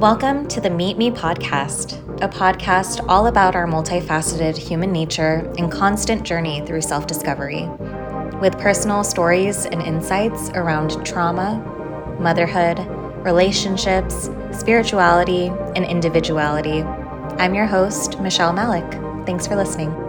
Welcome to the Meet Me podcast, a podcast all about our multifaceted human nature and constant journey through self discovery. With personal stories and insights around trauma, motherhood, relationships, spirituality, and individuality. I'm your host, Michelle Malek. Thanks for listening.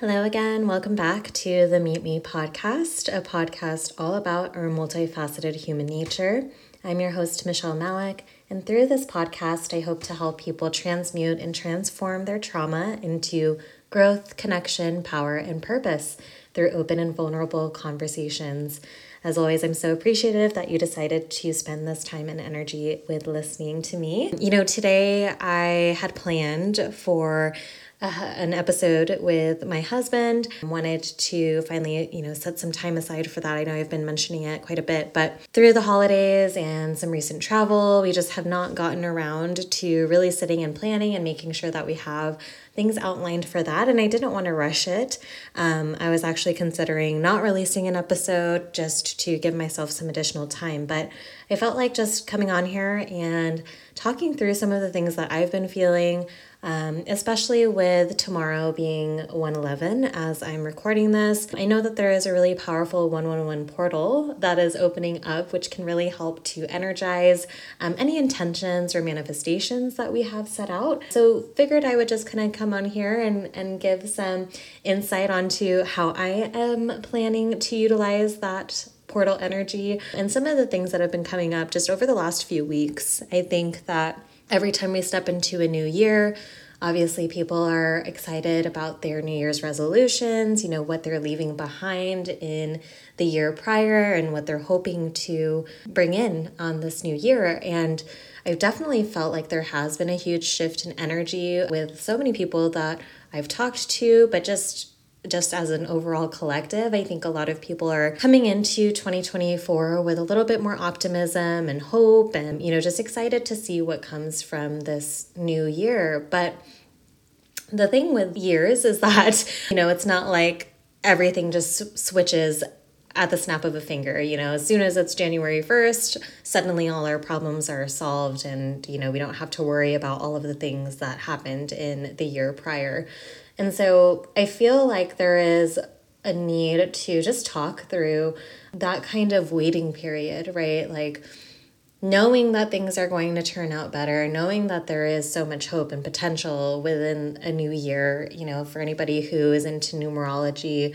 Hello again. Welcome back to the Meet Me podcast, a podcast all about our multifaceted human nature. I'm your host, Michelle Malek, and through this podcast, I hope to help people transmute and transform their trauma into growth, connection, power, and purpose through open and vulnerable conversations. As always, I'm so appreciative that you decided to spend this time and energy with listening to me. You know, today I had planned for uh, an episode with my husband. I wanted to finally, you know, set some time aside for that. I know I've been mentioning it quite a bit, but through the holidays and some recent travel, we just have not gotten around to really sitting and planning and making sure that we have things outlined for that. And I didn't want to rush it. Um, I was actually considering not releasing an episode just to give myself some additional time, but I felt like just coming on here and talking through some of the things that I've been feeling um, especially with tomorrow being 111 as I'm recording this. I know that there is a really powerful 111 portal that is opening up, which can really help to energize um, any intentions or manifestations that we have set out. So, figured I would just kind of come on here and, and give some insight onto how I am planning to utilize that portal energy and some of the things that have been coming up just over the last few weeks. I think that every time we step into a new year, obviously people are excited about their New Year's resolutions, you know, what they're leaving behind in the year prior and what they're hoping to bring in on this new year. And I've definitely felt like there has been a huge shift in energy with so many people that I've talked to, but just just as an overall collective, I think a lot of people are coming into 2024 with a little bit more optimism and hope and, you know, just excited to see what comes from this new year. But the thing with years is that, you know, it's not like everything just switches at the snap of a finger. You know, as soon as it's January 1st, suddenly all our problems are solved and, you know, we don't have to worry about all of the things that happened in the year prior. And so I feel like there is a need to just talk through that kind of waiting period, right? Like knowing that things are going to turn out better, knowing that there is so much hope and potential within a new year, you know, for anybody who is into numerology,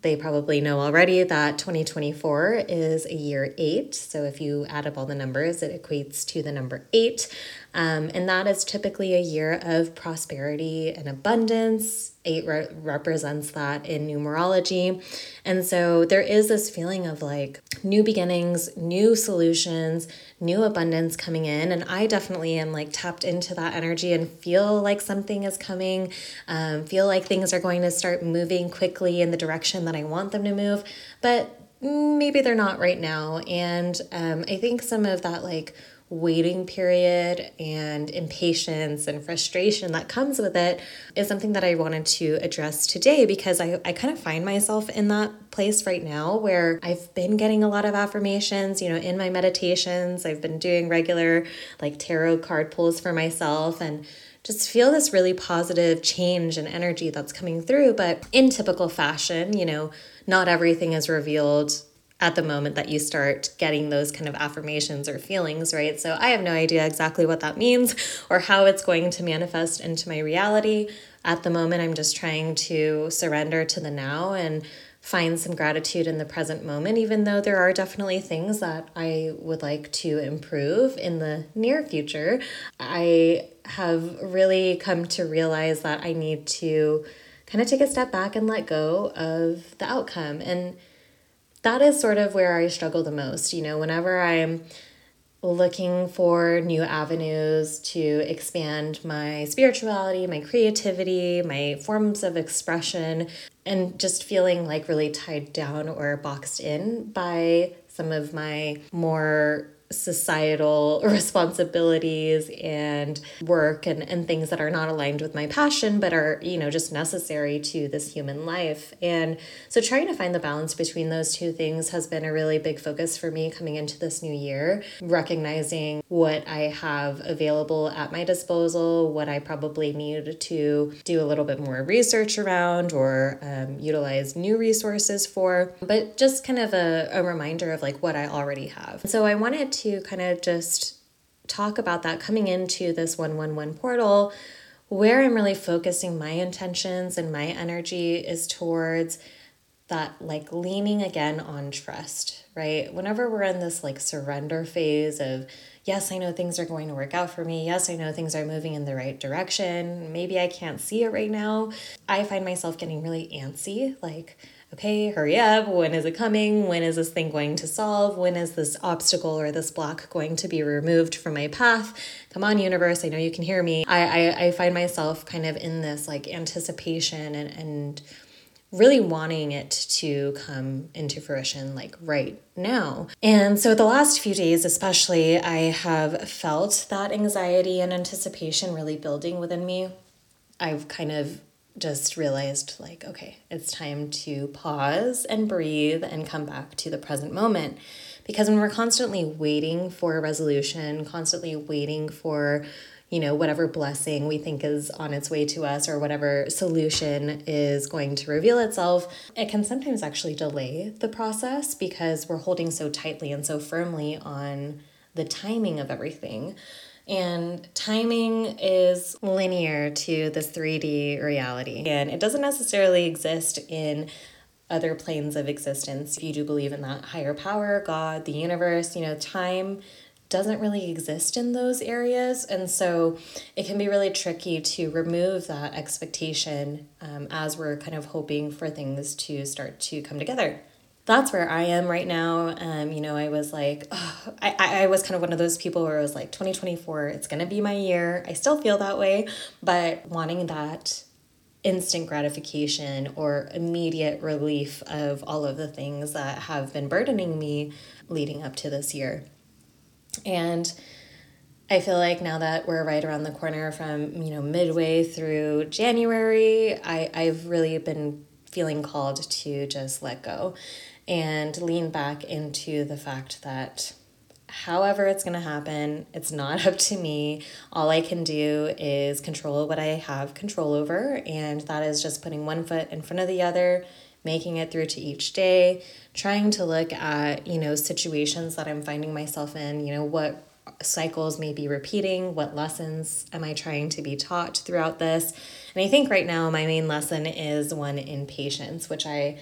they probably know already that 2024 is a year eight. So if you add up all the numbers, it equates to the number eight. Um, and that is typically a year of prosperity and abundance. Eight re- represents that in numerology. And so there is this feeling of like new beginnings, new solutions, new abundance coming in. And I definitely am like tapped into that energy and feel like something is coming, um, feel like things are going to start moving quickly in the direction that I want them to move. But maybe they're not right now. And um, I think some of that like waiting period and impatience and frustration that comes with it is something that I wanted to address today because I, I kind of find myself in that place right now where I've been getting a lot of affirmations, you know, in my meditations. I've been doing regular like tarot card pulls for myself and just feel this really positive change and energy that's coming through. But in typical fashion, you know, not everything is revealed at the moment that you start getting those kind of affirmations or feelings, right? So I have no idea exactly what that means or how it's going to manifest into my reality. At the moment, I'm just trying to surrender to the now and find some gratitude in the present moment, even though there are definitely things that I would like to improve in the near future. I have really come to realize that I need to kind of take a step back and let go of the outcome. And that is sort of where I struggle the most. You know, whenever I'm looking for new avenues to expand my spirituality, my creativity, my forms of expression, and just feeling like really tied down or boxed in by some of my more societal responsibilities and work and, and things that are not aligned with my passion but are you know just necessary to this human life. And so trying to find the balance between those two things has been a really big focus for me coming into this new year recognizing what i have available at my disposal what i probably need to do a little bit more research around or um, utilize new resources for but just kind of a, a reminder of like what i already have. So i wanted to kind of just talk about that coming into this 111 portal. Where I'm really focusing my intentions and my energy is towards that like leaning again on trust, right? Whenever we're in this like surrender phase of, yes, I know things are going to work out for me. Yes, I know things are moving in the right direction. Maybe I can't see it right now. I find myself getting really antsy, like, okay, hurry up. When is it coming? When is this thing going to solve? When is this obstacle or this block going to be removed from my path? Come on, universe. I know you can hear me. I, I, I find myself kind of in this like anticipation and, and really wanting it to come into fruition like right now. And so the last few days, especially, I have felt that anxiety and anticipation really building within me. I've kind of just realized like okay it's time to pause and breathe and come back to the present moment. Because when we're constantly waiting for a resolution constantly waiting for you know whatever blessing we think is on its way to us or whatever solution is going to reveal itself it can sometimes actually delay the process because we're holding so tightly and so firmly on the timing of everything and timing is linear to this 3D reality. And it doesn't necessarily exist in other planes of existence. If you do believe in that higher power, God, the universe, you know, time doesn't really exist in those areas. And so it can be really tricky to remove that expectation um, as we're kind of hoping for things to start to come together that's where I am right now. Um, you know, I was like, oh, I, I was kind of one of those people where I was like, 2024, it's going to be my year. I still feel that way, but wanting that instant gratification or immediate relief of all of the things that have been burdening me leading up to this year. And I feel like now that we're right around the corner from, you know, midway through January, I, I've really been feeling called to just let go and lean back into the fact that however it's going to happen, it's not up to me. All I can do is control what I have control over, and that is just putting one foot in front of the other, making it through to each day, trying to look at, you know, situations that I'm finding myself in, you know, what cycles may be repeating, what lessons am I trying to be taught throughout this. And I think right now my main lesson is one in patience, which I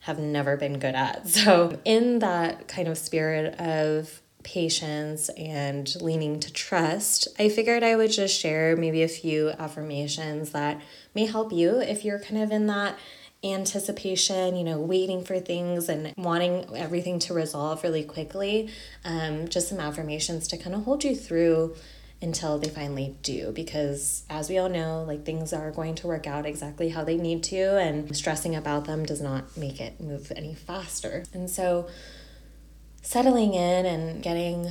have never been good at. So, in that kind of spirit of patience and leaning to trust, I figured I would just share maybe a few affirmations that may help you if you're kind of in that anticipation, you know, waiting for things and wanting everything to resolve really quickly. Um, just some affirmations to kind of hold you through until they finally do because as we all know like things are going to work out exactly how they need to and stressing about them does not make it move any faster. And so settling in and getting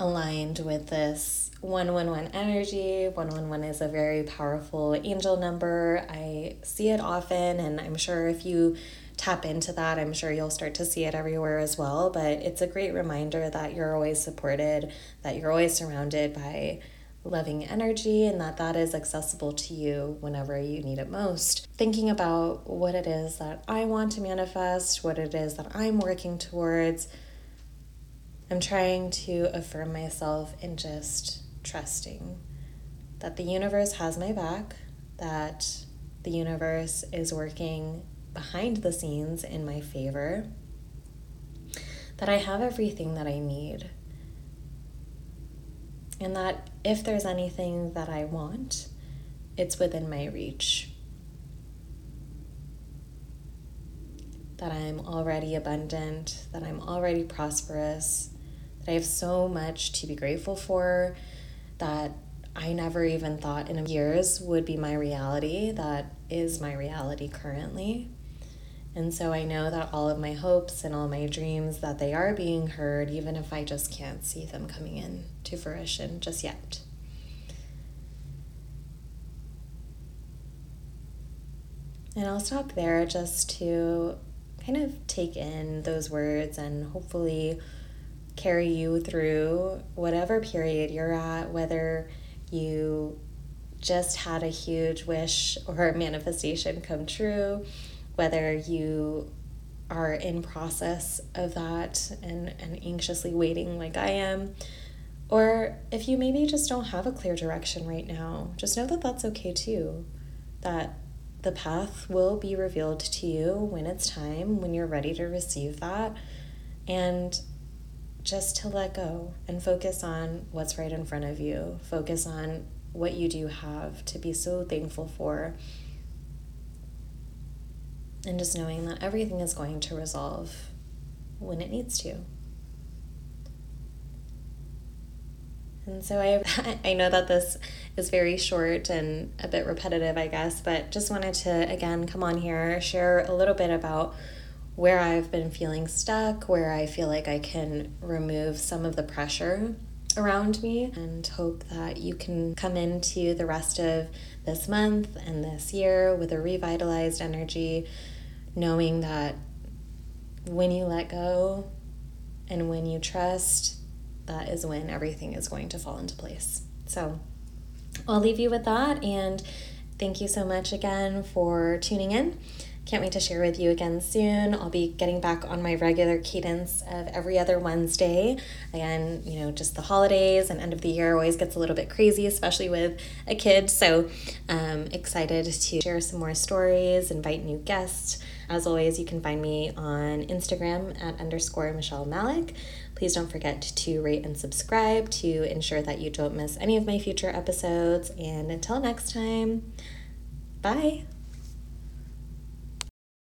aligned with this 111 energy 111 is a very powerful angel number. I see it often and i'm sure if you tap into that, I'm sure you'll start to see it everywhere as well. But it's a great reminder that you're always supported, that you're always surrounded by loving energy, and that that is accessible to you whenever you need it most. Thinking about what it is that I want to manifest, what it is that I'm working towards. I'm trying to affirm myself in just trusting that the universe has my back, that the universe is working behind the scenes in my favor, that I have everything that I need. And that if there's anything that I want, it's within my reach. That I'm already abundant, that I'm already prosperous, that I have so much to be grateful for, that I never even thought in years would be my reality, that is my reality currently And so I know that all of my hopes and all my dreams that they are being heard even if I just can't see them coming in to fruition just yet. And I'll stop there just to kind of take in those words and hopefully carry you through whatever period you're at, whether you just had a huge wish or manifestation come true, whether you are in process of that and, and anxiously waiting like I am, or if you maybe just don't have a clear direction right now, just know that that's okay too. That the path will be revealed to you when it's time, when you're ready to receive that. And just to let go and focus on what's right in front of you. Focus on what you do have to be so thankful for. And just knowing that everything is going to resolve when it needs to. And so I I know that this is very short and a bit repetitive, I guess, but just wanted to again come on here, share a little bit about where I've been feeling stuck, where I feel like I can remove some of the pressure around me, and hope that you can come into the rest of this month and this year with a revitalized energy, knowing that when you let go and when you trust, that is when everything is going to fall into place. So I'll leave you with that and thank you so much again for tuning in. Can't wait to share with you again soon. I'll be getting back on my regular cadence of every other Wednesday. Again, you know, just the holidays and end of the year always gets a little bit crazy, especially with a kid. So, um, excited to share some more stories, invite new guests. As always, you can find me on Instagram at underscore Michelle Malek. Please don't forget to rate and subscribe to ensure that you don't miss any of my future episodes. And until next time, bye.